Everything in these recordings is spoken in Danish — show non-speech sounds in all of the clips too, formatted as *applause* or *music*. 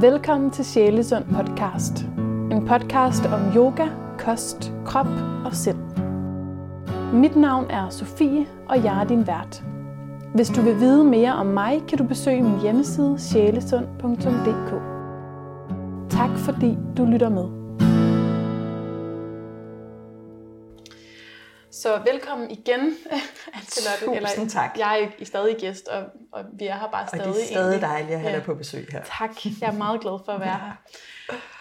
Velkommen til Sjælesund podcast. En podcast om yoga, kost, krop og sind. Mit navn er Sofie, og jeg er din vært. Hvis du vil vide mere om mig, kan du besøge min hjemmeside sjælesund.dk. Tak fordi du lytter med. Så velkommen igen, *laughs* Anne-Charlotte. Tusind tak. Jeg er stadig gæst, og, og vi er her bare stadig. Og det er stadig egentlig. dejligt at have dig på besøg her. Tak, jeg er meget glad for at være her.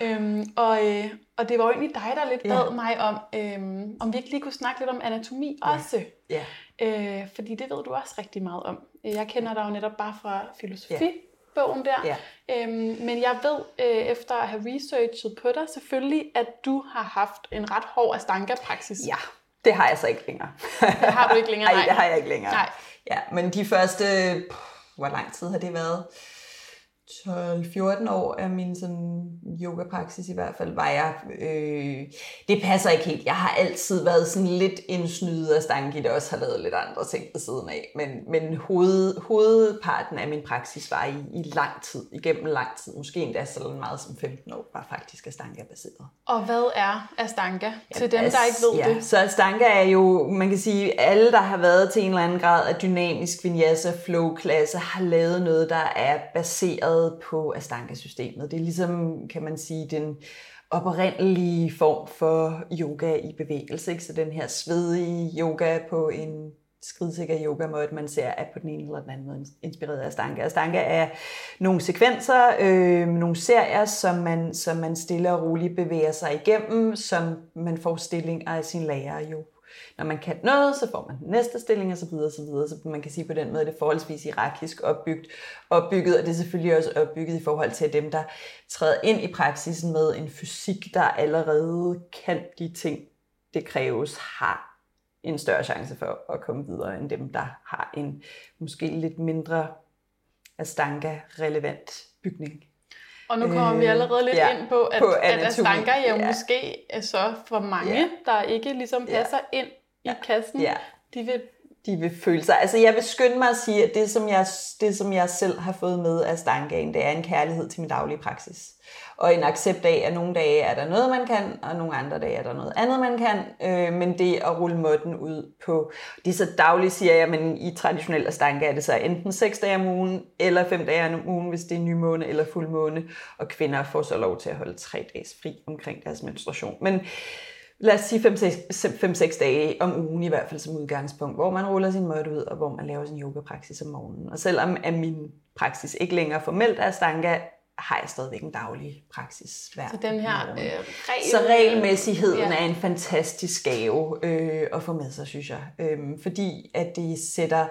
øhm, og, øh, og det var jo egentlig dig, der lidt bad ja. mig om, øhm, om vi ikke lige kunne snakke lidt om anatomi ja. også. Ja. Øh, fordi det ved du også rigtig meget om. Jeg kender dig jo netop bare fra filosofi. Ja bogen der. Ja. Øhm, men jeg ved, øh, efter at have researchet på dig, selvfølgelig, at du har haft en ret hård Astanga-praksis. Ja, det har jeg så ikke længere. det har du ikke længere, *laughs* nej. Nej, det har jeg ikke længere. Nej. Ja, men de første, hvor lang tid har det været? 12-14 år af min sådan yoga-praksis i hvert fald, var jeg, øh, det passer ikke helt. Jeg har altid været sådan lidt en snyde af stangi, der også har lavet lidt andre ting ved siden af. Men, men hoved, hovedparten af min praksis var i, i lang tid, igennem lang tid, måske endda så meget som 15 år, var faktisk Astanga-baseret. Og hvad er Astanga? Ja, til dem, der ikke ved ja, det. Så Astanga er jo, man kan sige, alle, der har været til en eller anden grad af dynamisk vinyasa flow-klasse, har lavet noget, der er baseret baseret på Astanga-systemet. Det er ligesom, kan man sige, den oprindelige form for yoga i bevægelse. Ikke? Så den her svedige yoga på en skridsikker yoga måde, man ser, at på den ene eller den anden måde inspireret af Astanga. Astanga er nogle sekvenser, øh, nogle serier, som man, som man stille og roligt bevæger sig igennem, som man får stilling af sin lærer jo når man kan noget, så får man den næste stilling osv. Så, videre, så man kan sige på den måde, at det er forholdsvis hierarkisk opbygget, opbygget, og det er selvfølgelig også opbygget i forhold til dem, der træder ind i praksisen med en fysik, der allerede kan de ting, det kræves, har en større chance for at komme videre end dem, der har en måske lidt mindre Astanga-relevant bygning. Og nu kommer øh, vi allerede lidt ja, ind på, at, på at Astanga jo ja. måske er så for mange, ja. der ikke ligesom passer ja. ind i kassen, ja. de vil de vil føle sig. Altså jeg vil skynde mig at sige, at det som jeg, det, som jeg selv har fået med af Stangagen, det er en kærlighed til min daglige praksis. Og en accept af, at nogle dage er der noget, man kan, og nogle andre dage er der noget andet, man kan. Øh, men det at rulle måtten ud på, det er så dagligt, siger jeg, men i traditionel astanga er det så enten 6 dage om ugen, eller 5 dage om ugen, hvis det er nymåne eller fuldmåne. Og kvinder får så lov til at holde 3 dages fri omkring deres menstruation. Men lad os sige 5-6 dage om ugen i hvert fald som udgangspunkt, hvor man ruller sin måde ud, og hvor man laver sin yoga-praksis om morgenen. Og selvom at min praksis ikke længere formelt er stanga, har jeg stadigvæk en daglig praksis hver Så den her øh, regel... Så regelmæssigheden ja. er en fantastisk gave øh, at få med sig, synes jeg. Øh, fordi at det sætter,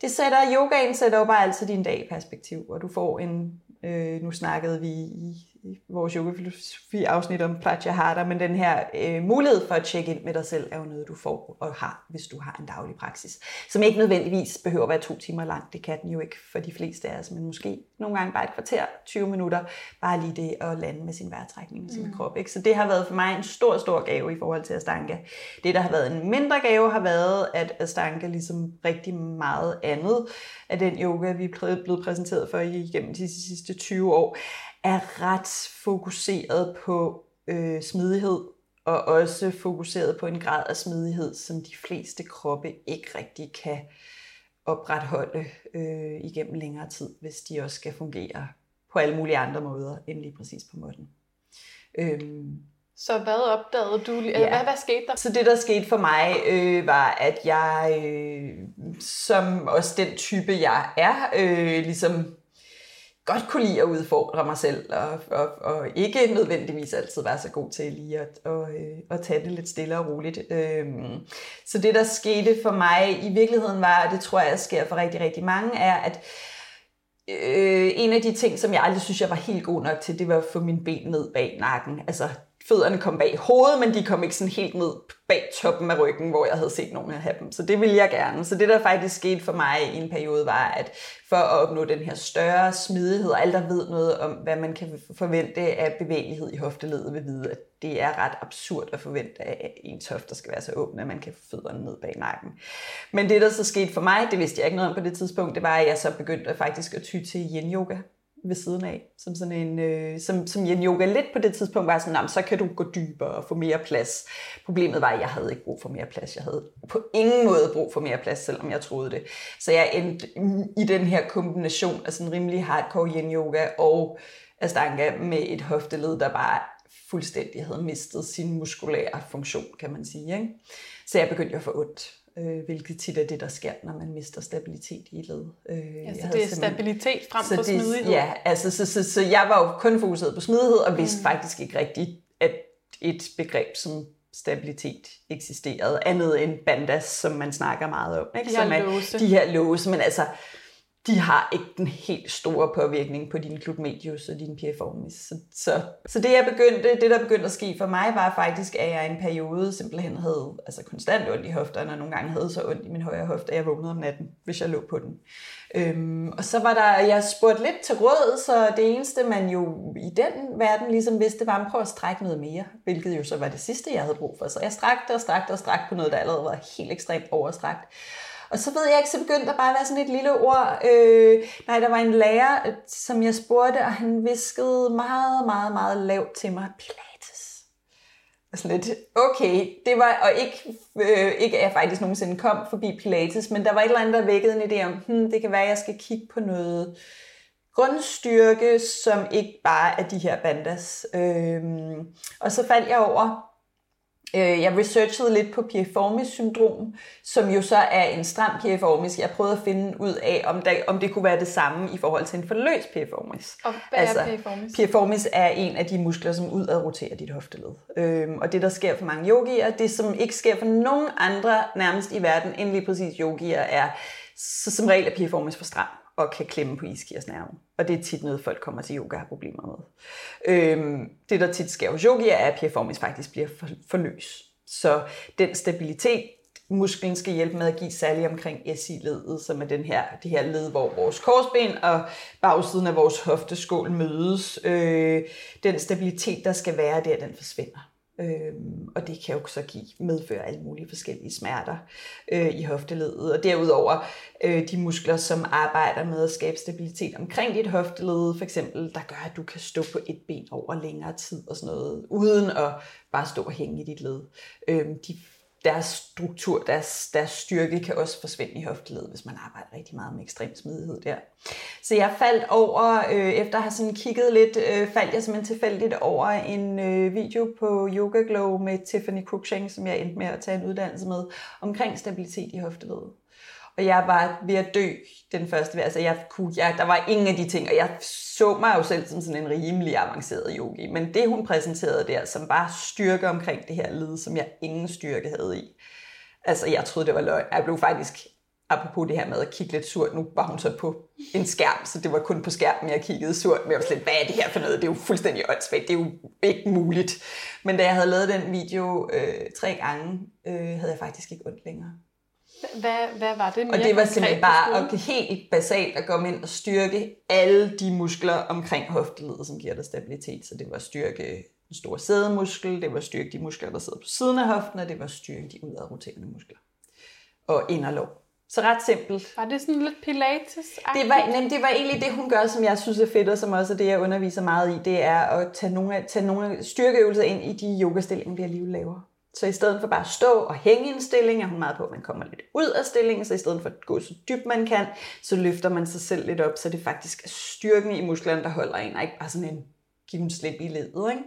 det sætter, yogaen sætter jo bare altid din dag i perspektiv, og du får en, øh, nu snakkede vi i i vores yogafilosofi-afsnit om Pratyahara, men den her øh, mulighed for at tjekke ind med dig selv, er jo noget, du får og har, hvis du har en daglig praksis. Som ikke nødvendigvis behøver at være to timer lang. Det kan den jo ikke for de fleste af os, men måske nogle gange bare et kvarter, 20 minutter, bare lige det at lande med sin vejrtrækning og sin mm. krop. Ikke? Så det har været for mig en stor, stor gave i forhold til Astanga. Det, der har været en mindre gave, har været, at Astanga ligesom rigtig meget andet af den yoga, vi er blevet præsenteret for igennem de sidste 20 år, er ret fokuseret på øh, smidighed, og også fokuseret på en grad af smidighed, som de fleste kroppe ikke rigtig kan opretholde øh, igennem længere tid, hvis de også skal fungere på alle mulige andre måder end lige præcis på måden. Øhm, så hvad opdagede du? Ja. Hvad, hvad skete der? Så det, der skete for mig, øh, var, at jeg, øh, som også den type, jeg er, øh, ligesom godt kunne lide at udfordre mig selv, og, og, og ikke nødvendigvis altid være så god til lige at, og, øh, at tage det lidt stille og roligt. Øhm, så det, der skete for mig i virkeligheden var, og det tror jeg sker for rigtig, rigtig mange, er, at øh, en af de ting, som jeg aldrig synes, jeg var helt god nok til, det var at få min ben ned bag nakken. Altså, fødderne kom bag hovedet, men de kom ikke sådan helt ned bag toppen af ryggen, hvor jeg havde set nogen have dem. Så det ville jeg gerne. Så det, der faktisk skete for mig i en periode, var, at for at opnå den her større smidighed, og alle, der ved noget om, hvad man kan forvente af bevægelighed i hofteledet, vil vide, at det er ret absurd at forvente af en toft, der skal være så åben, at man kan få fødderne ned bag nakken. Men det, der så skete for mig, det vidste jeg ikke noget om på det tidspunkt, det var, at jeg så begyndte faktisk at ty til yin-yoga ved siden af, som sådan en, øh, som, som yin yoga lidt på det tidspunkt var sådan, så kan du gå dybere og få mere plads. Problemet var, at jeg havde ikke brug for mere plads. Jeg havde på ingen måde brug for mere plads, selvom jeg troede det. Så jeg endte i den her kombination af sådan rimelig hardcore yin yoga og Astanga med et hofteled, der bare fuldstændig havde mistet sin muskulære funktion, kan man sige. Ikke? Så jeg begyndte at få ondt øh, hvilket tit er det, der sker, når man mister stabilitet i led. Øh, ja, så det er stabilitet frem for det, smidighed? Ja, altså, så, så, så jeg var jo kun fokuseret på smidighed, og vidste mm. faktisk ikke rigtigt, at et begreb som stabilitet eksisterede, andet end bandas, som man snakker meget om. Ikke? De her som låse. De her låse, men altså, de har ikke den helt store påvirkning på din club medius og din piriformis. Så, så, så det, jeg begyndte, det, der begyndte at ske for mig, var faktisk, at jeg i en periode simpelthen havde altså konstant ondt i hofterne, og nogle gange havde så ondt i min højre hofte, at jeg vågnede om natten, hvis jeg lå på den. Øhm, og så var der, jeg spurgte lidt til råd, så det eneste, man jo i den verden ligesom vidste, var at prøve at strække noget mere, hvilket jo så var det sidste, jeg havde brug for. Så jeg strakte og strakte og strakte på noget, der allerede var helt ekstremt overstrakt. Og så ved jeg ikke, så begyndte der bare at være sådan et lille ord. Øh, nej, der var en lærer, som jeg spurgte, og han viskede meget, meget, meget lavt til mig, Pilates. Og sådan lidt, okay, det var, og ikke, øh, ikke at jeg faktisk nogensinde kom forbi Pilates, men der var et eller andet, der vækkede en idé om, hmm, det kan være, at jeg skal kigge på noget grundstyrke, som ikke bare er de her bandas. Øh, og så faldt jeg over Øh, jeg researchede lidt på piriformis syndrom, som jo så er en stram piriformis. Jeg prøvede at finde ud af, om, der, om det kunne være det samme i forhold til en forløs piriformis. Og hvad altså, er piriformis? Piriformis er en af de muskler, som udad roterer dit hofteled. Øhm, og det, der sker for mange yogier, det som ikke sker for nogen andre nærmest i verden end lige præcis yogier, er så som regel er piriformis for stram og kan klemme på iskirsnerven. Og det er tit noget, folk kommer til yoga og har problemer med. Øhm, det, der tit sker hos yogi, er, at piriformis faktisk bliver for, for løs. Så den stabilitet, musklen skal hjælpe med at give særligt omkring SI-ledet, som er den her, det her led, hvor vores korsben og bagsiden af vores hofteskål mødes. Øh, den stabilitet, der skal være der, den forsvinder. Øhm, og det kan jo så give, medføre alle mulige forskellige smerter øh, i hofteledet. Og derudover øh, de muskler, som arbejder med at skabe stabilitet omkring dit hofteled, for eksempel, der gør, at du kan stå på et ben over længere tid og sådan noget, uden at bare stå og hænge i dit led. Øh, de deres struktur, deres, deres styrke kan også forsvinde i hofteledet, hvis man arbejder rigtig meget med ekstrem smidighed der. Så jeg faldt over, øh, efter at have sådan kigget lidt, øh, faldt jeg simpelthen tilfældigt over en øh, video på Yoga Glow med Tiffany Cruikshank, som jeg endte med at tage en uddannelse med, omkring stabilitet i hofteledet. Og jeg var ved at dø den første. Altså jeg kunne, jeg, der var ingen af de ting, og jeg så mig jo selv som sådan en rimelig avanceret yogi. Men det hun præsenterede der, som bare styrke omkring det her led, som jeg ingen styrke havde i. Altså jeg troede, det var løgn. Jeg blev faktisk, apropos det her med at kigge lidt surt, nu var hun så på en skærm, så det var kun på skærmen, jeg kiggede surt. Men jeg var slet, hvad er det her for noget? Det er jo fuldstændig åndssvagt. Det er jo ikke muligt. Men da jeg havde lavet den video øh, tre gange, øh, havde jeg faktisk ikke ondt længere. Hvad, hvad var det mere Og det var simpelthen bare at helt basalt at komme ind og styrke alle de muskler omkring hofteledet, som giver dig stabilitet. Så det var styrke den store sædemuskel, det var styrke de muskler, der sidder på siden af hoften, og det var styrke de udadroterende muskler. Og inderlov. Så ret simpelt. Var det sådan lidt pilates det var, nem, det var egentlig det, hun gør, som jeg synes er fedt, og som også er det, jeg underviser meget i. Det er at tage nogle, tage nogle styrkeøvelser ind i de yogastillinger, vi alligevel laver. Så i stedet for bare at stå og hænge i en stilling, er hun meget på, at man kommer lidt ud af stillingen, så i stedet for at gå så dybt man kan, så løfter man sig selv lidt op, så det faktisk er styrken i musklerne, der holder en, og ikke bare sådan en give dem slip i ledet. Ikke?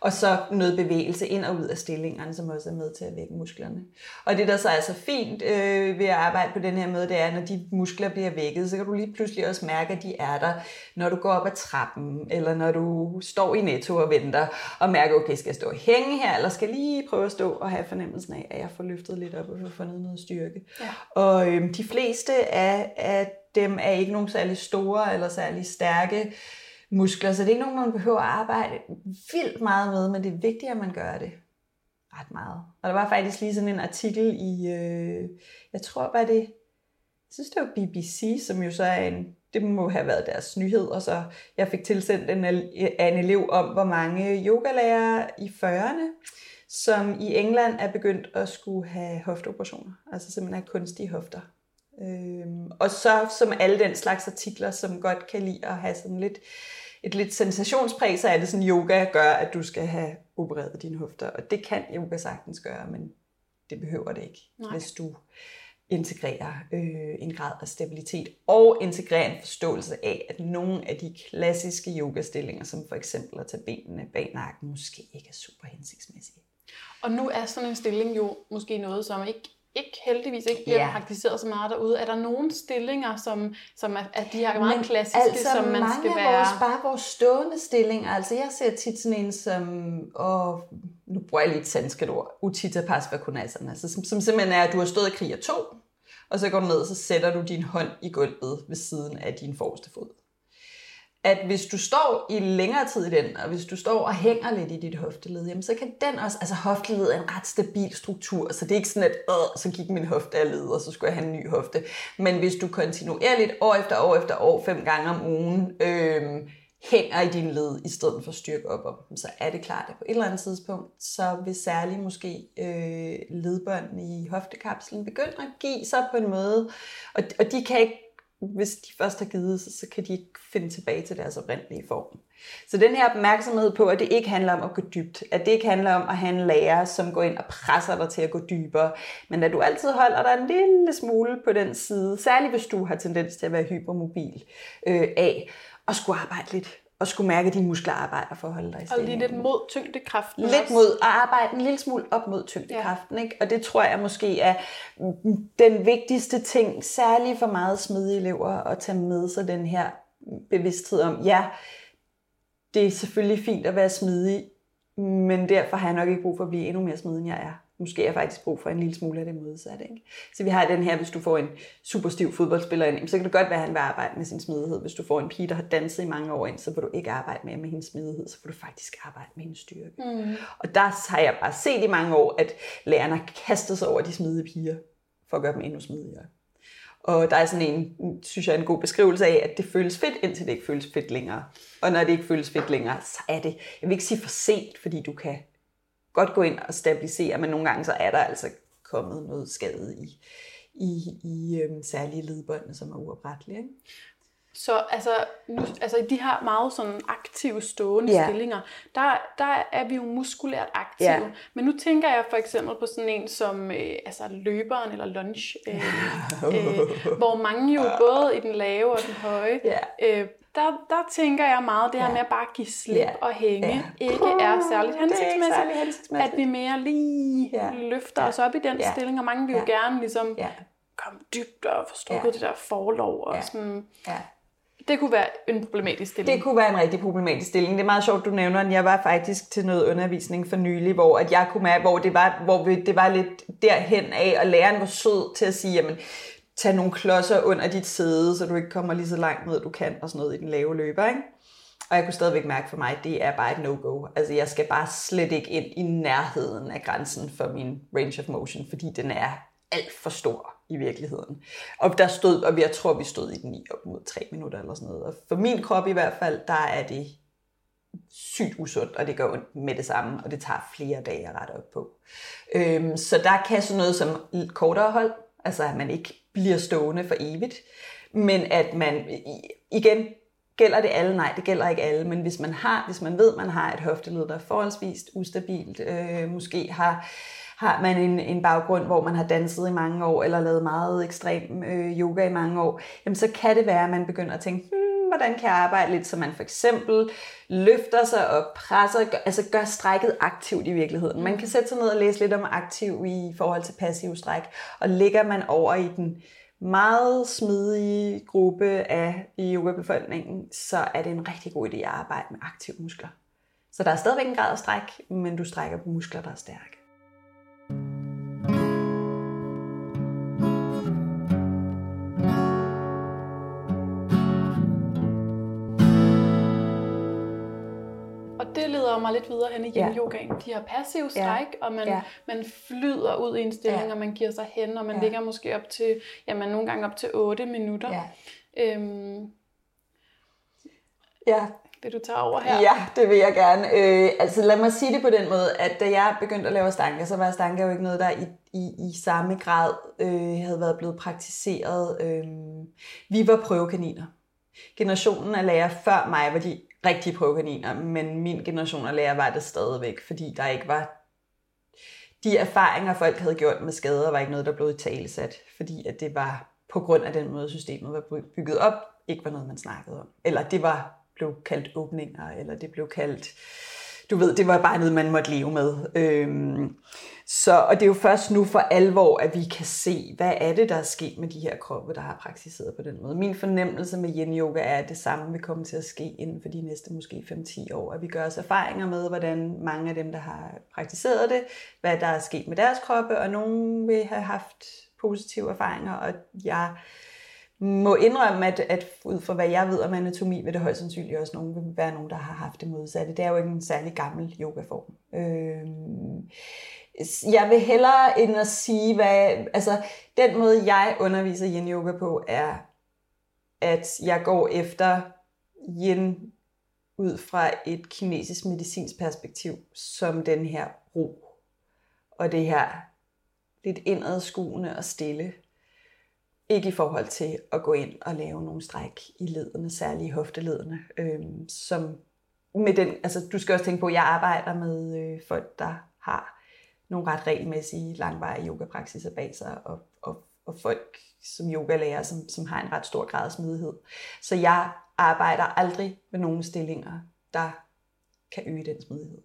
Og så noget bevægelse ind og ud af stillingerne, som også er med til at vække musklerne. Og det, der så er så fint øh, ved at arbejde på den her måde, det er, at når de muskler bliver vækket, så kan du lige pludselig også mærke, at de er der, når du går op ad trappen, eller når du står i netto og venter, og mærker, okay, skal jeg stå og hænge her, eller skal jeg lige prøve at stå og have fornemmelsen af, at jeg får løftet lidt op og får fundet noget styrke. Ja. Og øh, de fleste af, af dem er ikke nogen særlig store eller særlig stærke, muskler, så det er ikke nogen, man behøver at arbejde vildt meget med, men det er vigtigt, at man gør det ret meget. Og der var faktisk lige sådan en artikel i, øh, jeg tror bare det, jeg synes det var BBC, som jo så er en, det må have været deres nyhed, og så jeg fik tilsendt en, en elev om, hvor mange yogalærere i 40'erne, som i England er begyndt at skulle have hofteoperationer, altså simpelthen have kunstige hofter. Øhm, og så som alle den slags artikler, som godt kan lide at have sådan lidt, et lidt sensationspræg, så er det sådan, yoga gør, at du skal have opereret dine hofter. Og det kan yoga sagtens gøre, men det behøver det ikke, Nej. hvis du integrerer øh, en grad af stabilitet og integrerer en forståelse af, at nogle af de klassiske yogastillinger, som for eksempel at tage benene bag nakken, måske ikke er super hensigtsmæssige. Og nu er sådan en stilling jo måske noget, som ikke ikke heldigvis ikke bliver ja. praktiseret så meget derude. Er der nogle stillinger, som, som er, er de her meget Men klassiske, altså, som man mange skal af være... Vores, bare vores stående stillinger, altså jeg ser tit sådan en som, og nu bruger jeg lige et sanskrit ord, Utita Pasvakunasana, altså, som, som simpelthen er, at du har stået og kriger to, og så går du ned, og så sætter du din hånd i gulvet ved siden af din forreste fod at hvis du står i længere tid i den, og hvis du står og hænger lidt i dit hofteled, jamen, så kan den også, altså hofteled er en ret stabil struktur, så det er ikke sådan, at øh, så gik min hofte af led, og så skulle jeg have en ny hofte. Men hvis du kontinuerligt år efter år efter år, fem gange om ugen, øh, hænger i din led, i stedet for at styrke op om dem, så er det klart, at på et eller andet tidspunkt, så vil særligt måske øh, ledbåndene i hoftekapslen begynde at give sig på en måde, og, og de kan ikke hvis de først har givet sig, så kan de ikke finde tilbage til deres oprindelige form. Så den her opmærksomhed på, at det ikke handler om at gå dybt, at det ikke handler om at have en lærer, som går ind og presser dig til at gå dybere, men at du altid holder dig en lille smule på den side, særligt hvis du har tendens til at være hypermobil, øh, af og skulle arbejde lidt og skulle mærke, at dine muskler arbejder for at holde dig i stilling. Og lige lidt mod tyngdekraften Lidt også. mod at arbejde en lille smule op mod tyngdekraften. Ja. Ikke? Og det tror jeg måske er den vigtigste ting, særligt for meget smidige elever, at tage med sig den her bevidsthed om, ja, det er selvfølgelig fint at være smidig, men derfor har jeg nok ikke brug for at blive endnu mere smidig, end jeg er måske er jeg faktisk brug for en lille smule af det modsatte. Ikke? Så vi har den her, hvis du får en super stiv fodboldspiller ind, så kan det godt være, at han vil arbejde med sin smidighed. Hvis du får en pige, der har danset i mange år ind, så vil du ikke arbejde mere med hendes smidighed, så vil du faktisk arbejde med hendes styrke. Mm. Og der har jeg bare set i mange år, at lærerne har kastet sig over de smidige piger, for at gøre dem endnu smidigere. Og der er sådan en, synes jeg, en god beskrivelse af, at det føles fedt, indtil det ikke føles fedt længere. Og når det ikke føles fedt længere, så er det, jeg vil ikke sige for sent, fordi du kan godt gå ind og stabilisere, men nogle gange så er der altså kommet noget skade i, i, i øhm, særlige ledbånd, som er uoprettelige. Ikke? Så altså, nu, altså i de her meget sådan aktive stående ja. stillinger, der, der er vi jo muskulært aktive. Ja. Men nu tænker jeg for eksempel på sådan en som øh, altså løberen eller lunge, øh, *laughs* øh, hvor mange jo både i den lave og den høje ja. øh, der, der tænker jeg meget, det her ja. med at bare give slip ja. og hænge, ja. ikke er særligt hensigtsmæssigt. Særlig hensigtsmæssigt. At vi mere lige ja. løfter ja. os op i den ja. stilling, og mange vil jo ja. gerne ligesom ja. komme dybt og strukket ja. det der forlov. Og ja. sådan. Ja. Det kunne være en problematisk stilling. Det kunne være en rigtig problematisk stilling. Det er meget sjovt, du nævner den. Jeg var faktisk til noget undervisning for nylig, hvor, at jeg kunne med, hvor, det var, hvor det var lidt derhen af, og læreren var sød til at sige, jamen, tage nogle klodser under dit sæde, så du ikke kommer lige så langt ned, du kan, og sådan noget i den lave løber, ikke? Og jeg kunne stadigvæk mærke for mig, at det er bare et no-go. Altså jeg skal bare slet ikke ind i nærheden af grænsen for min range of motion, fordi den er alt for stor i virkeligheden. Og der stod, og jeg tror, vi stod i den i op mod tre minutter eller sådan noget. Og for min krop i hvert fald, der er det sygt usundt, og det går ondt med det samme, og det tager flere dage at rette op på. Øhm, så der kan sådan noget som kortere hold, altså at man ikke bliver stående for evigt. Men at man, igen, gælder det alle? Nej, det gælder ikke alle, men hvis man har, hvis man ved, man har et hofteled, der er forholdsvis ustabilt, øh, måske har, har man en, en baggrund, hvor man har danset i mange år, eller lavet meget ekstrem øh, yoga i mange år, jamen så kan det være, at man begynder at tænke, hmm, hvordan kan jeg arbejde lidt, så man for eksempel løfter sig og presser, altså gør strækket aktivt i virkeligheden. Man kan sætte sig ned og læse lidt om aktiv i forhold til passiv stræk, og ligger man over i den meget smidige gruppe af yoga-befolkningen, så er det en rigtig god idé at arbejde med aktive muskler. Så der er stadigvæk en grad af stræk, men du strækker på muskler, der er stærke. Leder mig lidt videre hen i ja. yogaen. De har passiv stræk, ja. og man, ja. man flyder ud i en stilling, ja. og man giver sig hen, og man ja. ligger måske op til, ja, man nogle gange op til 8 minutter. Ja. Øhm, ja. Vil du tage over her? Ja, det vil jeg gerne. Øh, altså lad mig sige det på den måde, at da jeg begyndte at lave stanker, så var stanker jo ikke noget, der i, i, i samme grad øh, havde været blevet praktiseret. Øh, vi var prøvekaniner. Generationen af lærer før mig var de rigtige prøvekaniner, men min generation af lærer var det stadigvæk, fordi der ikke var de erfaringer, folk havde gjort med skader, var ikke noget, der blev i talesat, fordi at det var på grund af den måde, systemet var bygget op, ikke var noget, man snakkede om. Eller det var blev kaldt åbninger, eller det blev kaldt, du ved, det var bare noget, man måtte leve med. Øhm, så, og det er jo først nu for alvor, at vi kan se, hvad er det, der er sket med de her kroppe, der har praktiseret på den måde. Min fornemmelse med yin yoga er, at det samme vil komme til at ske inden for de næste måske 5-10 år. At vi gør os erfaringer med, hvordan mange af dem, der har praktiseret det, hvad der er sket med deres kroppe, og nogen vil have haft positive erfaringer, og jeg må indrømme, at, at ud fra hvad jeg ved om anatomi, vil det højst sandsynligt også nogen, vil være nogen, der har haft det modsatte. Det er jo ikke en særlig gammel yogaform. Øh, jeg vil hellere end at sige, hvad, altså den måde, jeg underviser yin yoga på, er, at jeg går efter yin ud fra et kinesisk medicinsk perspektiv, som den her ro, og det her lidt indadskuende og stille. Ikke i forhold til at gå ind og lave nogle stræk i lederne, særligt i hoftelederne, øh, som med den, altså du skal også tænke på, at jeg arbejder med øh, folk, der har nogle ret regelmæssige, langvarige yogapraksiser bag sig, og, og, og folk som yogalærer, som, som har en ret stor grad af smidighed. Så jeg arbejder aldrig med nogle stillinger, der kan øge den smidighed.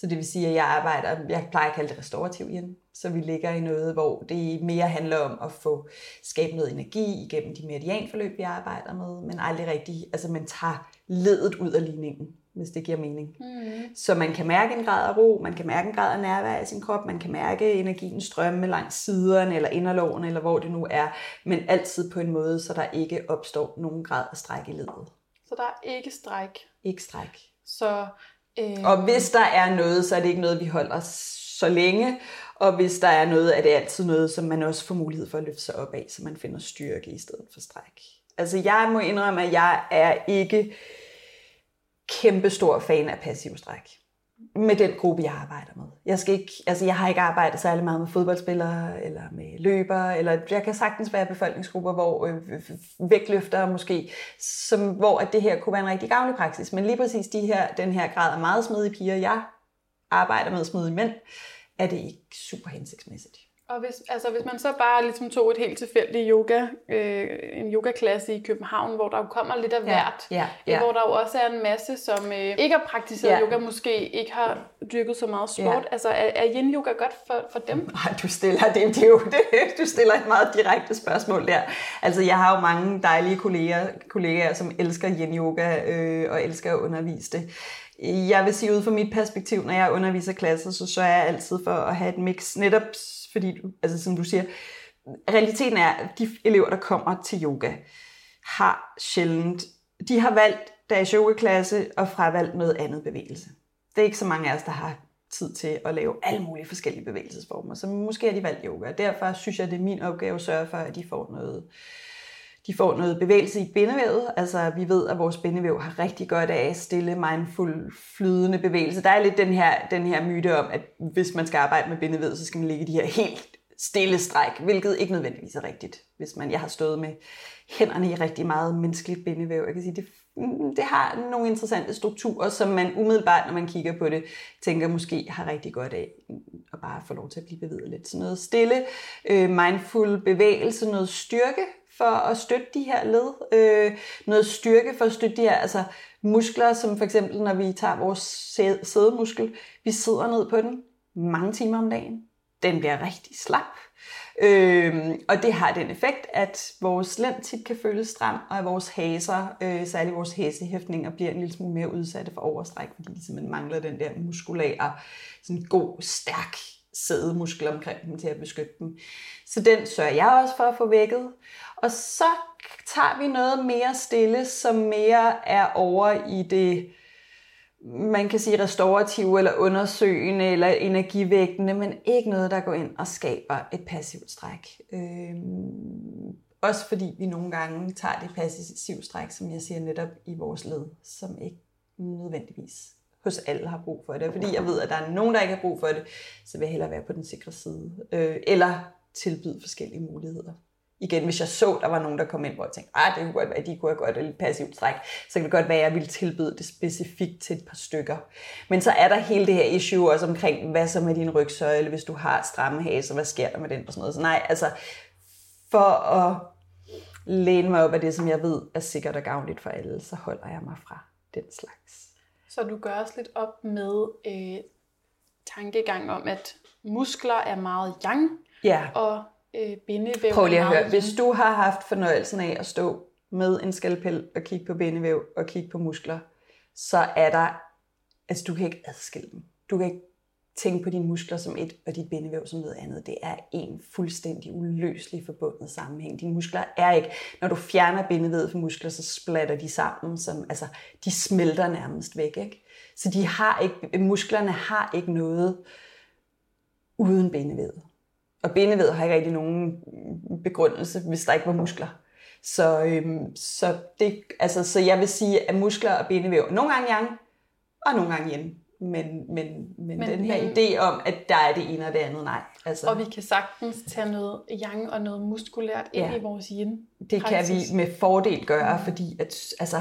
Så det vil sige, at jeg arbejder, jeg plejer at kalde det restaurativ igen. Så vi ligger i noget, hvor det mere handler om at få skabt noget energi igennem de meridianforløb, vi arbejder med, men aldrig rigtig, altså man tager ledet ud af ligningen, hvis det giver mening. Mm. Så man kan mærke en grad af ro, man kan mærke en grad af nærvær i sin krop, man kan mærke energien strømme langs siderne eller inderlårene, eller hvor det nu er, men altid på en måde, så der ikke opstår nogen grad af stræk i ledet. Så der er ikke stræk? Ikke stræk. Så Øh... Og hvis der er noget, så er det ikke noget, vi holder så længe. Og hvis der er noget, er det altid noget, som man også får mulighed for at løfte sig op af, så man finder styrke i stedet for stræk. Altså jeg må indrømme, at jeg er ikke kæmpe stor fan af passiv stræk med den gruppe, jeg arbejder med. Jeg, skal ikke, altså jeg har ikke arbejdet særlig meget med fodboldspillere, eller med løbere, eller jeg kan sagtens være befolkningsgrupper, hvor øh, vægtløfter måske, som, hvor at det her kunne være en rigtig gavnlig praksis. Men lige præcis de her, den her grad af meget smidige piger, jeg arbejder med smidige mænd, er det ikke super hensigtsmæssigt. Og hvis, altså, hvis man så bare ligesom tog et helt tilfældigt yoga, øh, en yogaklasse i København, hvor der jo kommer lidt af hvert, ja, ja, ja. hvor der jo også er en masse, som øh, ikke har praktiseret ja. yoga, måske ikke har dyrket så meget sport. Ja. Altså er, er yin-yoga godt for, for dem? Nej, du stiller, det, det er jo, det, du stiller et meget direkte spørgsmål der. Altså jeg har jo mange dejlige kolleger, kollegaer som elsker yin-yoga øh, og elsker at undervise det. Jeg vil sige ud fra mit perspektiv, når jeg underviser klasser, så sørger jeg altid for at have et mix, netop fordi, altså som du siger, realiteten er, at de elever, der kommer til yoga, har sjældent, de har valgt deres yogaklasse og fravalgt noget andet bevægelse. Det er ikke så mange af os, der har tid til at lave alle mulige forskellige bevægelsesformer, så måske har de valgt yoga. Derfor synes jeg, det er min opgave at sørge for, at de får noget, de får noget bevægelse i bindevævet. Altså vi ved, at vores bindevæv har rigtig godt af stille, mindful, flydende bevægelse. Der er lidt den her, den her myte om, at hvis man skal arbejde med bindevævet, så skal man ligge de her helt stille stræk, hvilket ikke nødvendigvis er rigtigt. Hvis man, jeg har stået med hænderne i rigtig meget menneskeligt bindevæv. Jeg kan sige, det, mm, det har nogle interessante strukturer, som man umiddelbart, når man kigger på det, tænker måske har rigtig godt af mm, at bare få lov til at blive bevæget lidt. Så noget stille, øh, mindful bevægelse, noget styrke, for at støtte de her led. Øh, noget styrke for at støtte de her altså muskler, som for eksempel når vi tager vores sædemuskel, vi sidder ned på den mange timer om dagen. Den bliver rigtig slap. Øh, og det har den effekt, at vores lænd tit kan føles stram, og at vores haser, øh, særligt vores hæsehæftninger, bliver en lille smule mere udsatte for overstræk, fordi de simpelthen mangler den der muskulære, sådan god, stærk sædemuskel omkring dem til at beskytte dem. Så den sørger jeg også for at få vækket. Og så tager vi noget mere stille, som mere er over i det, man kan sige restaurative eller undersøgende eller energivægtende, men ikke noget, der går ind og skaber et passivt stræk. Øhm, også fordi vi nogle gange tager det passivt stræk, som jeg siger netop i vores led, som ikke nødvendigvis hos alle har brug for det. Fordi jeg ved, at der er nogen, der ikke har brug for det, så vil jeg hellere være på den sikre side. Øh, eller tilbyde forskellige muligheder. Igen, hvis jeg så, der var nogen, der kom ind, hvor jeg tænkte, at det kunne godt være, at de kunne have godt et passivt træk, så kan det godt være, at jeg ville tilbyde det specifikt til et par stykker. Men så er der hele det her issue også omkring, hvad så med din rygsøjle, hvis du har stramme hase, hvad sker der med den og sådan noget. Så nej, altså for at læne mig op af det, som jeg ved er sikkert og gavnligt for alle, så holder jeg mig fra den slags. Så du gør os lidt op med øh, tankegang om, at muskler er meget yang, ja. og øh, bindevæv Prøv lige at høre. Hvis du har haft fornøjelsen af at stå med en skalpel og kigge på bindevæv og kigge på muskler, så er der, altså du kan ikke adskille dem. Du kan ikke tænke på dine muskler som et, og dit bindevæv som noget andet. Det er en fuldstændig uløselig forbundet sammenhæng. Dine muskler er ikke, når du fjerner bindevævet fra muskler, så splatter de sammen, som, altså de smelter nærmest væk. Ikke? Så de har ikke, musklerne har ikke noget uden bindevævet. Og bindevævet har ikke rigtig nogen begrundelse, hvis der ikke var muskler. Så, øhm, så, det, altså, så jeg vil sige, at muskler og bindevæv nogle gange yang, og nogle gange yin. Men, men, men, men den her men, idé om, at der er det ene og det andet, nej. Altså, og vi kan sagtens tage noget yang og noget muskulært ind ja, i vores yin. Det kan vi med fordel gøre, fordi, at, altså,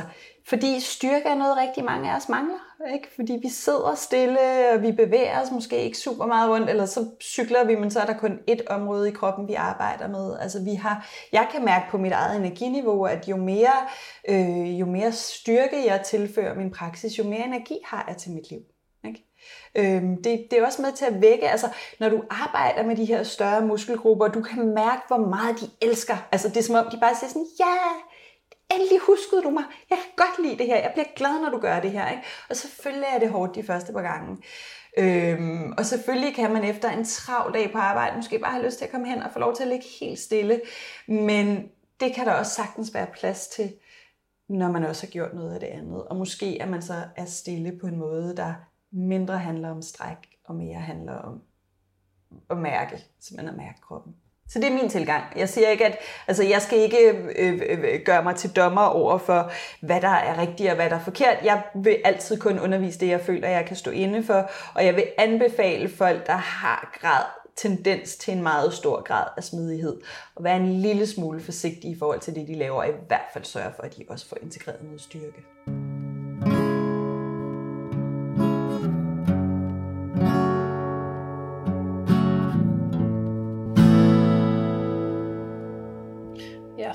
fordi styrke er noget rigtig mange af os mangler. Ikke? Fordi vi sidder stille, og vi bevæger os måske ikke super meget rundt, eller så cykler vi, men så er der kun et område i kroppen, vi arbejder med. Altså, vi har, jeg kan mærke på mit eget energiniveau, at jo mere, øh, jo mere styrke jeg tilfører min praksis, jo mere energi har jeg til mit liv. Øhm, det, det er også med til at vække, altså når du arbejder med de her større muskelgrupper, du kan mærke, hvor meget de elsker. Altså det er som om, de bare siger sådan, ja, endelig huskede du mig, jeg kan godt lide det her, jeg bliver glad, når du gør det her. Ikke? Og selvfølgelig er det hårdt de første par gange. Øhm, og selvfølgelig kan man efter en travl dag på arbejde måske bare have lyst til at komme hen og få lov til at ligge helt stille. Men det kan der også sagtens være plads til, når man også har gjort noget af det andet. Og måske at man så er stille på en måde, der mindre handler om stræk, og mere handler om at mærke, simpelthen at mærke kroppen. Så det er min tilgang. Jeg siger ikke, at altså, jeg skal ikke øh, øh, øh, gøre mig til dommer over for, hvad der er rigtigt og hvad der er forkert. Jeg vil altid kun undervise det, jeg føler, jeg kan stå inde for. Og jeg vil anbefale folk, der har grad tendens til en meget stor grad af smidighed. Og være en lille smule forsigtig i forhold til det, de laver, og i hvert fald sørge for, at de også får integreret noget styrke.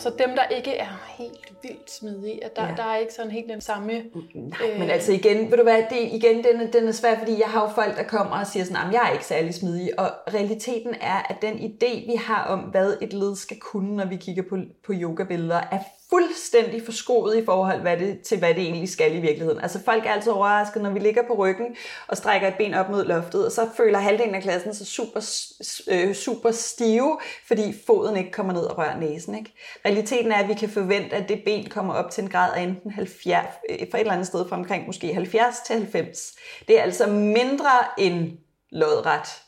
Så dem, der ikke er helt vildt smidige, at der, ja. der er ikke sådan helt den samme... Nej, øh... men altså igen, ved du hvad, det, igen den, er, den er svær, fordi jeg har jo folk, der kommer og siger sådan, at jeg er ikke særlig smidig, og realiteten er, at den idé, vi har om, hvad et led skal kunne, når vi kigger på, på yogabilleder, er fuldstændig forskroet i forhold hvad det, til, hvad det egentlig skal i virkeligheden. Altså folk er altid overrasket, når vi ligger på ryggen og strækker et ben op mod loftet, og så føler halvdelen af klassen sig super, øh, super stive, fordi foden ikke kommer ned og rører næsen. Ikke? Realiteten er, at vi kan forvente, at det ben kommer op til en grad af enten 70, øh, fra et eller andet sted fra omkring måske 70 til 90. Det er altså mindre end lodret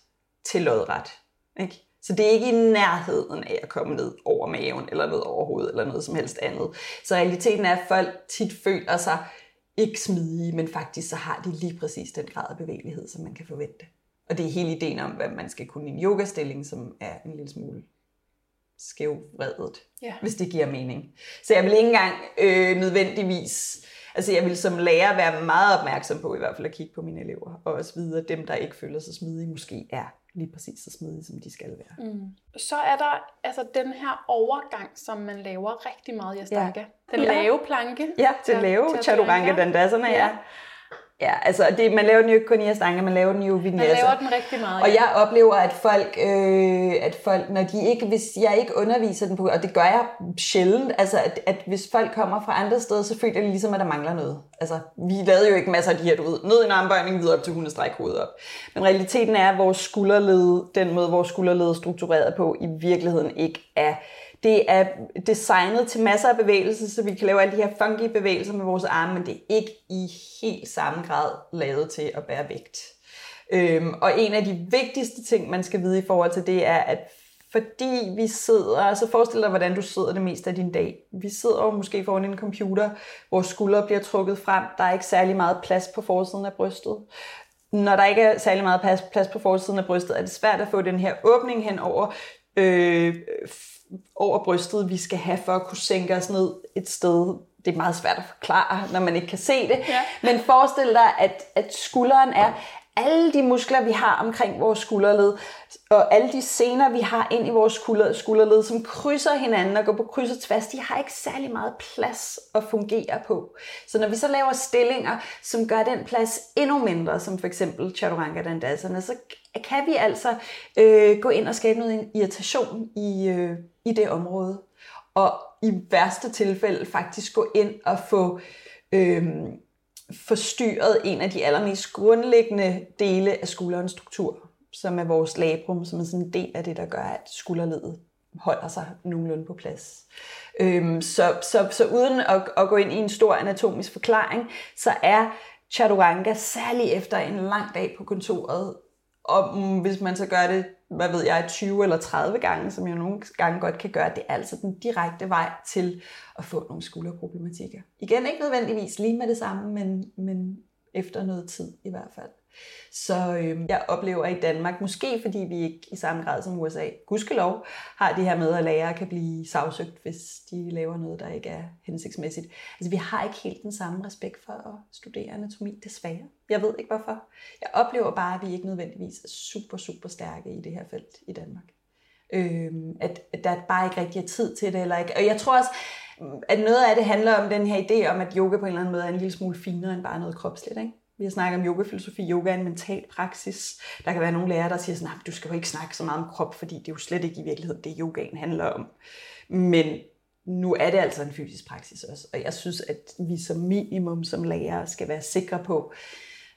til lodret. Ikke? Så det er ikke i nærheden af at komme ned over maven, eller ned over hovedet, eller noget som helst andet. Så realiteten er, at folk tit føler sig ikke smidige, men faktisk så har de lige præcis den grad af bevægelighed, som man kan forvente. Og det er hele ideen om, hvad man skal kunne i en yogastilling, som er en lille smule skævvredet, ja. hvis det giver mening. Så jeg vil ikke engang øh, nødvendigvis, altså jeg vil som lærer være meget opmærksom på i hvert fald at kigge på mine elever, og også vide, at dem, der ikke føler sig smidige, måske er lige præcis så smidige, som de skal være. Mm. Så er der altså den her overgang, som man laver rigtig meget i Astanga. Ja. Den ja. lave planke. Ja, den lave Chaturanga Dandasana, ja. ja. Ja, altså det, man laver den jo ikke kun i Astanga, man laver den jo i Vinyasa. Man laver den rigtig meget, Og ja. jeg oplever, at folk, øh, at folk, når de ikke, hvis jeg ikke underviser den på, og det gør jeg sjældent, altså at, at hvis folk kommer fra andre steder, så føler de ligesom, at der mangler noget. Altså, vi lavede jo ikke masser af de her, du ved, ned i en armbøjning, videre op til hundestræk hovedet op. Men realiteten er, at vores skulderled, den måde, vores skulderled er struktureret på, i virkeligheden ikke er det er designet til masser af bevægelser, så vi kan lave alle de her funky bevægelser med vores arme, men det er ikke i helt samme grad lavet til at bære vægt. Øhm, og en af de vigtigste ting, man skal vide i forhold til det, er, at fordi vi sidder, så forestil dig, hvordan du sidder det meste af din dag. Vi sidder jo måske foran en computer, hvor skuldre bliver trukket frem. Der er ikke særlig meget plads på forsiden af brystet. Når der ikke er særlig meget plads, plads på forsiden af brystet, er det svært at få den her åbning hen over, øh, over brystet, vi skal have for at kunne sænke os ned et sted. Det er meget svært at forklare, når man ikke kan se det. Ja. Men forestil dig, at, at skulderen er alle de muskler, vi har omkring vores skulderled, og alle de sener, vi har ind i vores skulder, skulderled, som krydser hinanden og går på kryds og tværs, de har ikke særlig meget plads at fungere på. Så når vi så laver stillinger, som gør den plads endnu mindre, som for eksempel Chaturanga Dandasana, så kan vi altså øh, gå ind og skabe noget irritation i, øh, i det område. Og i værste tilfælde faktisk gå ind og få øh, forstyrret en af de allermest grundlæggende dele af skulderens struktur, som er vores labrum, som er sådan en del af det, der gør, at skulderledet holder sig nogenlunde på plads. Øhm, så, så, så uden at, at gå ind i en stor anatomisk forklaring, så er chaturanga, særlig efter en lang dag på kontoret, og mm, hvis man så gør det, hvad ved jeg, 20 eller 30 gange, som jeg nogle gange godt kan gøre, det er altså den direkte vej til at få nogle skulderproblematikker. Igen ikke nødvendigvis lige med det samme, men, men efter noget tid i hvert fald. Så øh, jeg oplever i Danmark, måske fordi vi ikke i samme grad som USA, gudskelov, har det her med, at lærere kan blive sagsøgt, hvis de laver noget, der ikke er hensigtsmæssigt. Altså vi har ikke helt den samme respekt for at studere anatomi, desværre. Jeg ved ikke hvorfor. Jeg oplever bare, at vi ikke nødvendigvis er super, super stærke i det her felt i Danmark. Øh, at, at der bare ikke rigtig er tid til det. Eller ikke. Og jeg tror også, at noget af det handler om den her idé om, at yoga på en eller anden måde er en lille smule finere end bare noget kropsligt. Ikke? Vi har snakket om yogafilosofi. Yoga er en mental praksis. Der kan være nogle lærere, der siger sådan, at du skal jo ikke snakke så meget om krop, fordi det er jo slet ikke i virkeligheden det, yogaen handler om. Men nu er det altså en fysisk praksis også. Og jeg synes, at vi som minimum som lærere skal være sikre på,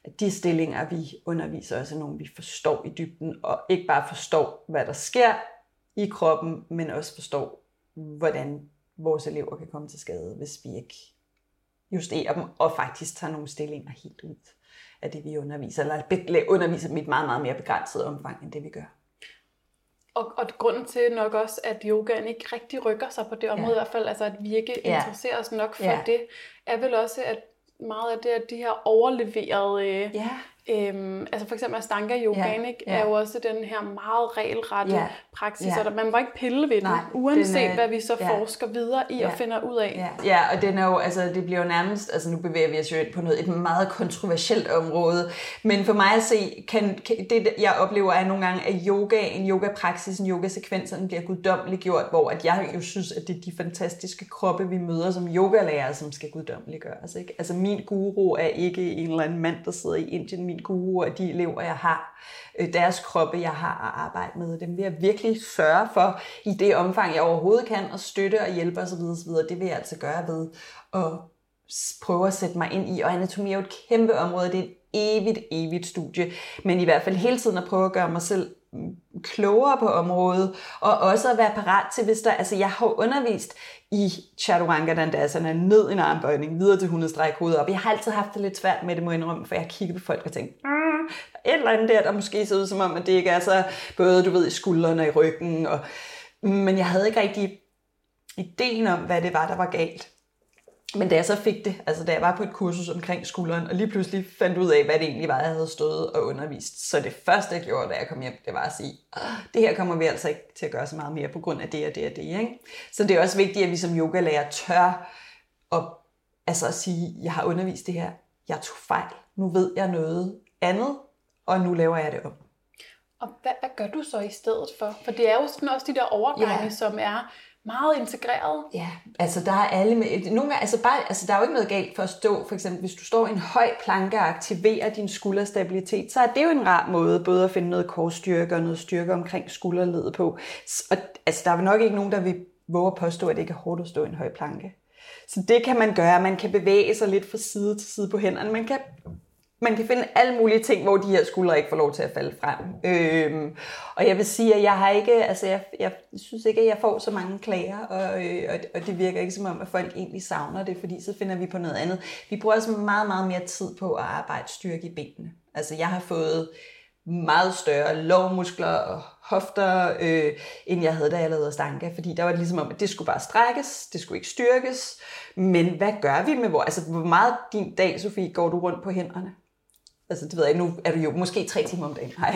at de stillinger, vi underviser, også er nogle, vi forstår i dybden, og ikke bare forstår, hvad der sker i kroppen, men også forstår, hvordan vores elever kan komme til skade, hvis vi ikke justerer dem og faktisk tager nogle stillinger helt ud af det, vi underviser, eller underviser dem i et meget, meget mere begrænset omfang, end det vi gør. Og, og grunden til nok også, at yogaen ikke rigtig rykker sig på det område, ja. i hvert fald, altså at vi ikke ja. interesserer os nok for ja. det, er vel også, at meget af det, at de her overleverede ja. Øhm, altså for eksempel Astanga yogaen ja, ja. er jo også den her meget regelrette ja, praksis, ja. og man må ikke pille ved den, Nej, uanset den er, hvad vi så ja, forsker videre i ja, og finder ud af. Ja. ja, og den er jo, altså, det bliver jo nærmest, altså nu bevæger vi os jo ind på noget, et meget kontroversielt område, men for mig at se, kan, kan det jeg oplever er nogle gange, at yoga, en yoga-praksis, en yoga-sekvenserne bliver guddommeligt gjort, hvor at jeg jo synes, at det er de fantastiske kroppe, vi møder som yogalærer, som skal guddommeligt gøres. Ikke? Altså min guru er ikke en eller anden mand, der sidder i Indien, min guru og de elever, jeg har, øh, deres kroppe, jeg har at arbejde med. Dem vil jeg virkelig sørge for i det omfang, jeg overhovedet kan, og støtte og hjælpe osv. osv. Det vil jeg altså gøre ved at prøve at sætte mig ind i. Og anatomi er jo et kæmpe område. Det er et evigt, evigt studie. Men i hvert fald hele tiden at prøve at gøre mig selv klogere på området, og også at være parat til, hvis der, altså jeg har undervist i Chaturanga Dandasana ned i en armbøjning, videre til hundestræk hovedet op. Jeg har altid haft det lidt svært med det, må jeg indrømme, for jeg har kigget på folk og tænkt, mm, et eller andet der, der måske ser ud som om, at det ikke er så, både du ved, i skuldrene og i ryggen, og, men jeg havde ikke rigtig ideen om, hvad det var, der var galt. Men da jeg så fik det, altså da jeg var på et kursus omkring skulderen, og lige pludselig fandt ud af, hvad det egentlig var, jeg havde stået og undervist, så det første, jeg gjorde, da jeg kom hjem, det var at sige, det her kommer vi altså ikke til at gøre så meget mere på grund af det og det og det. Ikke? Så det er også vigtigt, at vi som yogalærer tør at, altså at sige, jeg har undervist det her, jeg tog fejl, nu ved jeg noget andet, og nu laver jeg det om. Og hvad, hvad gør du så i stedet for? For det er jo sådan også de der overgange, ja. som er meget integreret. Ja, altså der er alle med, nogle gange, altså, bare, altså der er jo ikke noget galt for at stå, for eksempel hvis du står i en høj planke og aktiverer din skulderstabilitet, så er det jo en rar måde både at finde noget korsstyrke og noget styrke omkring skulderledet på. Og altså der er nok ikke nogen, der vil våge at påstå, at det ikke er hårdt at stå i en høj planke. Så det kan man gøre. Man kan bevæge sig lidt fra side til side på hænderne. Man kan man kan finde alle mulige ting, hvor de her skuldre ikke får lov til at falde frem. Øhm, og jeg vil sige, at jeg har ikke, altså jeg, jeg synes ikke, at jeg får så mange klager, og, øh, og, og det virker ikke som om, at folk egentlig savner det, fordi så finder vi på noget andet. Vi bruger også meget, meget mere tid på at arbejde styrke i benene. Altså jeg har fået meget større lovmuskler og hofter, øh, end jeg havde, da jeg lavede Astanka, fordi der var det ligesom om, at det skulle bare strækkes, det skulle ikke styrkes, men hvad gør vi med hvor, altså hvor meget din dag, Sofie, går du rundt på hænderne? Altså, det ved jeg nu er du jo måske tre timer om dagen. Nej.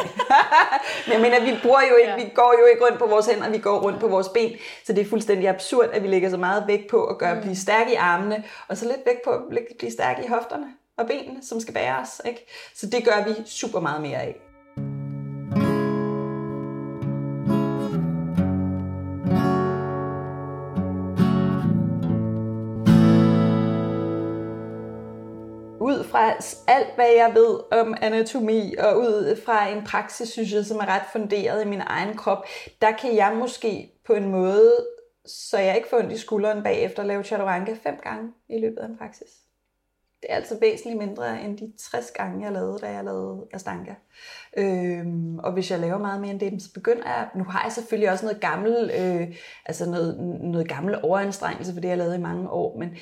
*laughs* Men jeg mener, vi, bruger jo ikke, ja. vi går jo ikke rundt på vores hænder, vi går rundt på vores ben. Så det er fuldstændig absurd, at vi lægger så meget vægt på at gøre, mm. blive stærke i armene, og så lidt vægt på at blive stærke i hofterne og benene, som skal bære os. Ikke? Så det gør vi super meget mere af. Ud fra alt, hvad jeg ved om anatomi, og ud fra en praksis, synes jeg, som er ret funderet i min egen krop, der kan jeg måske på en måde, så jeg ikke får ondt i skulderen bagefter, lave chaturanga fem gange i løbet af en praksis. Det er altså væsentligt mindre end de 60 gange, jeg lavede, da jeg lavede Astanga. Øhm, og hvis jeg laver meget mere end det, så begynder jeg... Nu har jeg selvfølgelig også noget gammel, øh, altså noget, noget gammel overanstrengelse for det, jeg lavede i mange år. Men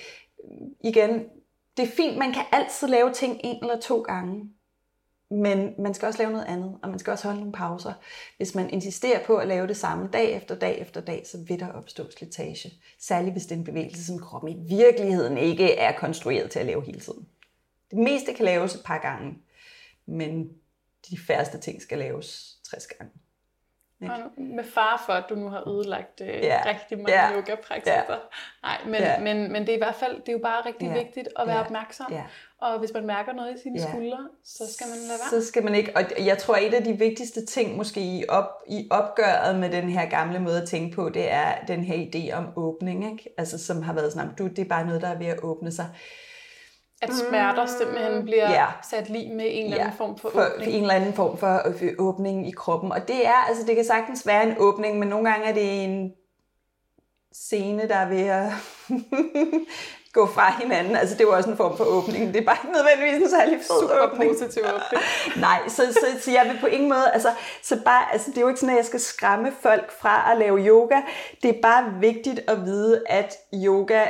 igen, det er fint, man kan altid lave ting en eller to gange. Men man skal også lave noget andet, og man skal også holde nogle pauser. Hvis man insisterer på at lave det samme dag efter dag efter dag, så vil der opstå slitage. Særligt hvis det er en bevægelse, som kroppen i virkeligheden ikke er konstrueret til at lave hele tiden. Det meste kan laves et par gange, men de færreste ting skal laves 60 gange. Ikke? Og med far for, at du nu har ødelagt øh, ja. rigtig mange ja. yoga-praksiser. Ja. Nej, men, ja. men, men det er i hvert fald, det er jo bare rigtig ja. vigtigt at være ja. opmærksom. Ja. Og hvis man mærker noget i sine ja. skuldre, så skal man lade være. Så skal man ikke. Og jeg tror, et af de vigtigste ting måske i, op, i opgøret med den her gamle måde at tænke på, det er den her idé om åbning. Ikke? Altså som har været sådan, du, det er bare noget, der er ved at åbne sig. At smerter simpelthen bliver ja. sat lige med en eller anden ja. form for åbning. For, for en eller anden form for øh, åbning i kroppen. Og det er, altså det kan sagtens være en åbning, men nogle gange er det en scene, der er ved at *laughs* gå fra hinanden. Altså det er jo også en form for åbning. Det er bare ikke nødvendigvis en særlig fed Super åbning. positiv åbning. *laughs* Nej, så, så, så jeg vil på ingen måde, altså, så bare, altså det er jo ikke sådan, at jeg skal skræmme folk fra at lave yoga. Det er bare vigtigt at vide, at yoga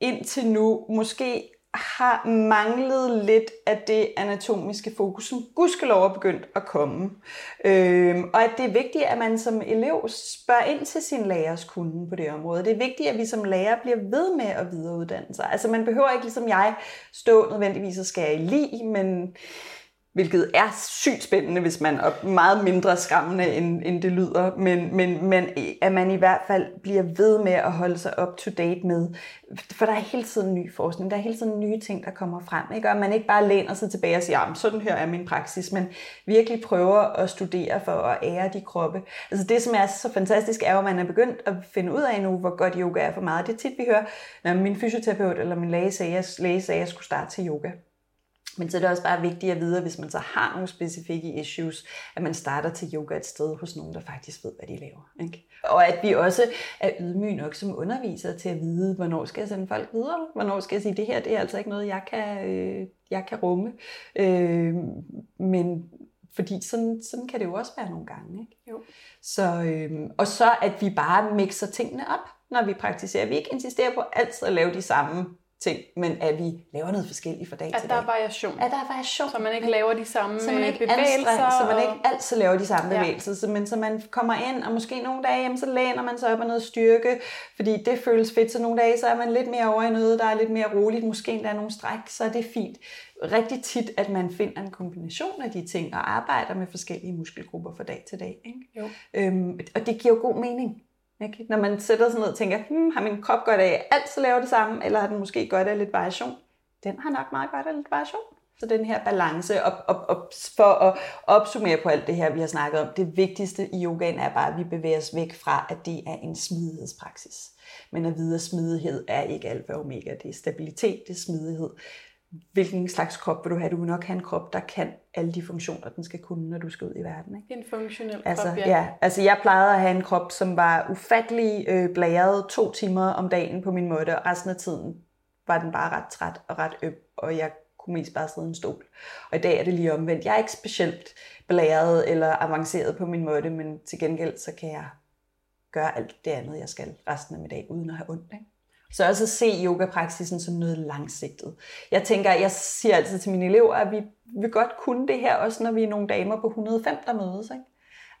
indtil nu måske har manglet lidt af det anatomiske fokus, som gudskelov er begyndt at komme. Øhm, og at det er vigtigt, at man som elev spørger ind til sin lærers kunde på det område. Det er vigtigt, at vi som lærer bliver ved med at videreuddanne sig. Altså man behøver ikke ligesom jeg stå nødvendigvis og skære i lige, men hvilket er sygt spændende, hvis man er meget mindre skræmmende, end, end det lyder, men, men, men at man i hvert fald bliver ved med at holde sig up to date med, for der er hele tiden ny forskning, der er hele tiden nye ting, der kommer frem, ikke? og man ikke bare læner sig tilbage og siger, sådan her er min praksis, men virkelig prøver at studere for at ære de kroppe. Altså det, som er så fantastisk, er jo, at man er begyndt at finde ud af nu, hvor godt yoga er for meget. Det er tit, vi hører, når min fysioterapeut eller min læge sagde, at læge sagde, at jeg skulle starte til yoga. Men så er det også bare vigtigt at vide, hvis man så har nogle specifikke issues, at man starter til yoga et sted hos nogen, der faktisk ved, hvad de laver. Ikke? Og at vi også er ydmyge nok som undervisere til at vide, hvornår skal jeg sende folk videre? Hvornår skal jeg sige, det her det er altså ikke noget, jeg kan, øh, jeg kan rumme. Øh, men fordi sådan, sådan kan det jo også være nogle gange. Ikke? Jo. Så, øh, og så at vi bare mixer tingene op, når vi praktiserer. Vi ikke insisterer på altid at lave de samme ting, men at vi laver noget forskelligt fra dag at til dag. At der er variation. At der er variation. Så man ikke laver de samme så man ikke bevægelser. Så man ikke altid laver de samme ja. bevægelser, så, men så man kommer ind, og måske nogle dage, jamen, så læner man sig op af noget styrke, fordi det føles fedt, så nogle dage, så er man lidt mere over i noget, der er lidt mere roligt, måske endda nogle stræk, så er det fint. Rigtig tit, at man finder en kombination af de ting, og arbejder med forskellige muskelgrupper fra dag til dag. Ikke? Jo. Øhm, og det giver jo god mening. Ikke? Når man sætter sig ned og tænker, hmm, har min krop godt af altid lave det samme, eller har den måske godt af lidt variation? Den har nok meget godt af lidt variation. Så den her balance, op, op, op, for at opsummere på alt det her, vi har snakket om, det vigtigste i yogaen er bare, at vi bevæger os væk fra, at det er en smidighedspraksis. Men at vide, at smidighed er ikke alfa og omega. Det er stabilitet, det er smidighed hvilken slags krop vil du have? Du vil nok have en krop, der kan alle de funktioner, den skal kunne, når du skal ud i verden. Ikke? En funktionel altså, krop, ja. ja. Altså jeg plejede at have en krop, som var ufattelig øh, blæret to timer om dagen på min måde, og resten af tiden var den bare ret træt og ret øm, og jeg kunne mest bare sidde i en stol. Og i dag er det lige omvendt. Jeg er ikke specielt blæret eller avanceret på min måde, men til gengæld så kan jeg gøre alt det andet, jeg skal resten af min dag, uden at have ondt. Ikke? Så også at se yogapraksisen som noget langsigtet. Jeg tænker, jeg siger altid til mine elever, at vi vil godt kunne det her, også når vi er nogle damer på 105, der mødes. Ikke?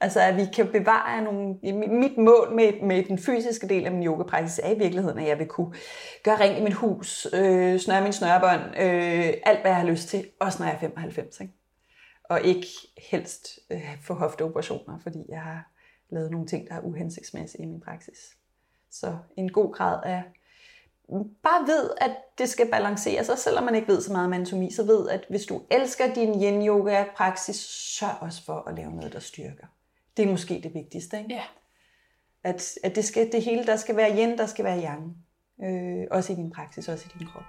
Altså at vi kan bevare nogle... Mit mål med, med den fysiske del af min yogapraksis er i virkeligheden, at jeg vil kunne gøre rent i mit hus, øh, snøre min snørebånd, øh, alt hvad jeg har lyst til, også når jeg er 95. Ikke? Og ikke helst øh, få hofteoperationer, fordi jeg har lavet nogle ting, der er uhensigtsmæssige i min praksis. Så en god grad af bare ved, at det skal balanceres, og selvom man ikke ved så meget om anatomi, så ved, at hvis du elsker din yin-yoga-praksis, sørg også for at lave noget, der styrker. Det er måske det vigtigste, ikke? Ja. At, at det, skal, det hele, der skal være yin, der skal være yang. Øh, også i din praksis, også i din krop.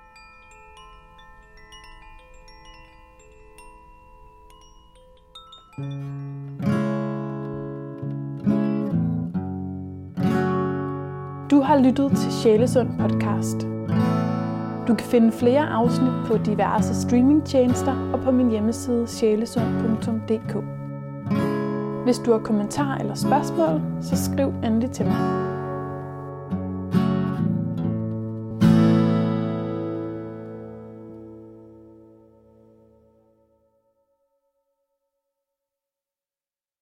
Du har lyttet til Sjælesund podcast. Du kan finde flere afsnit på diverse streamingtjenester og på min hjemmeside sjælesund.dk. Hvis du har kommentarer eller spørgsmål, så skriv endelig til mig.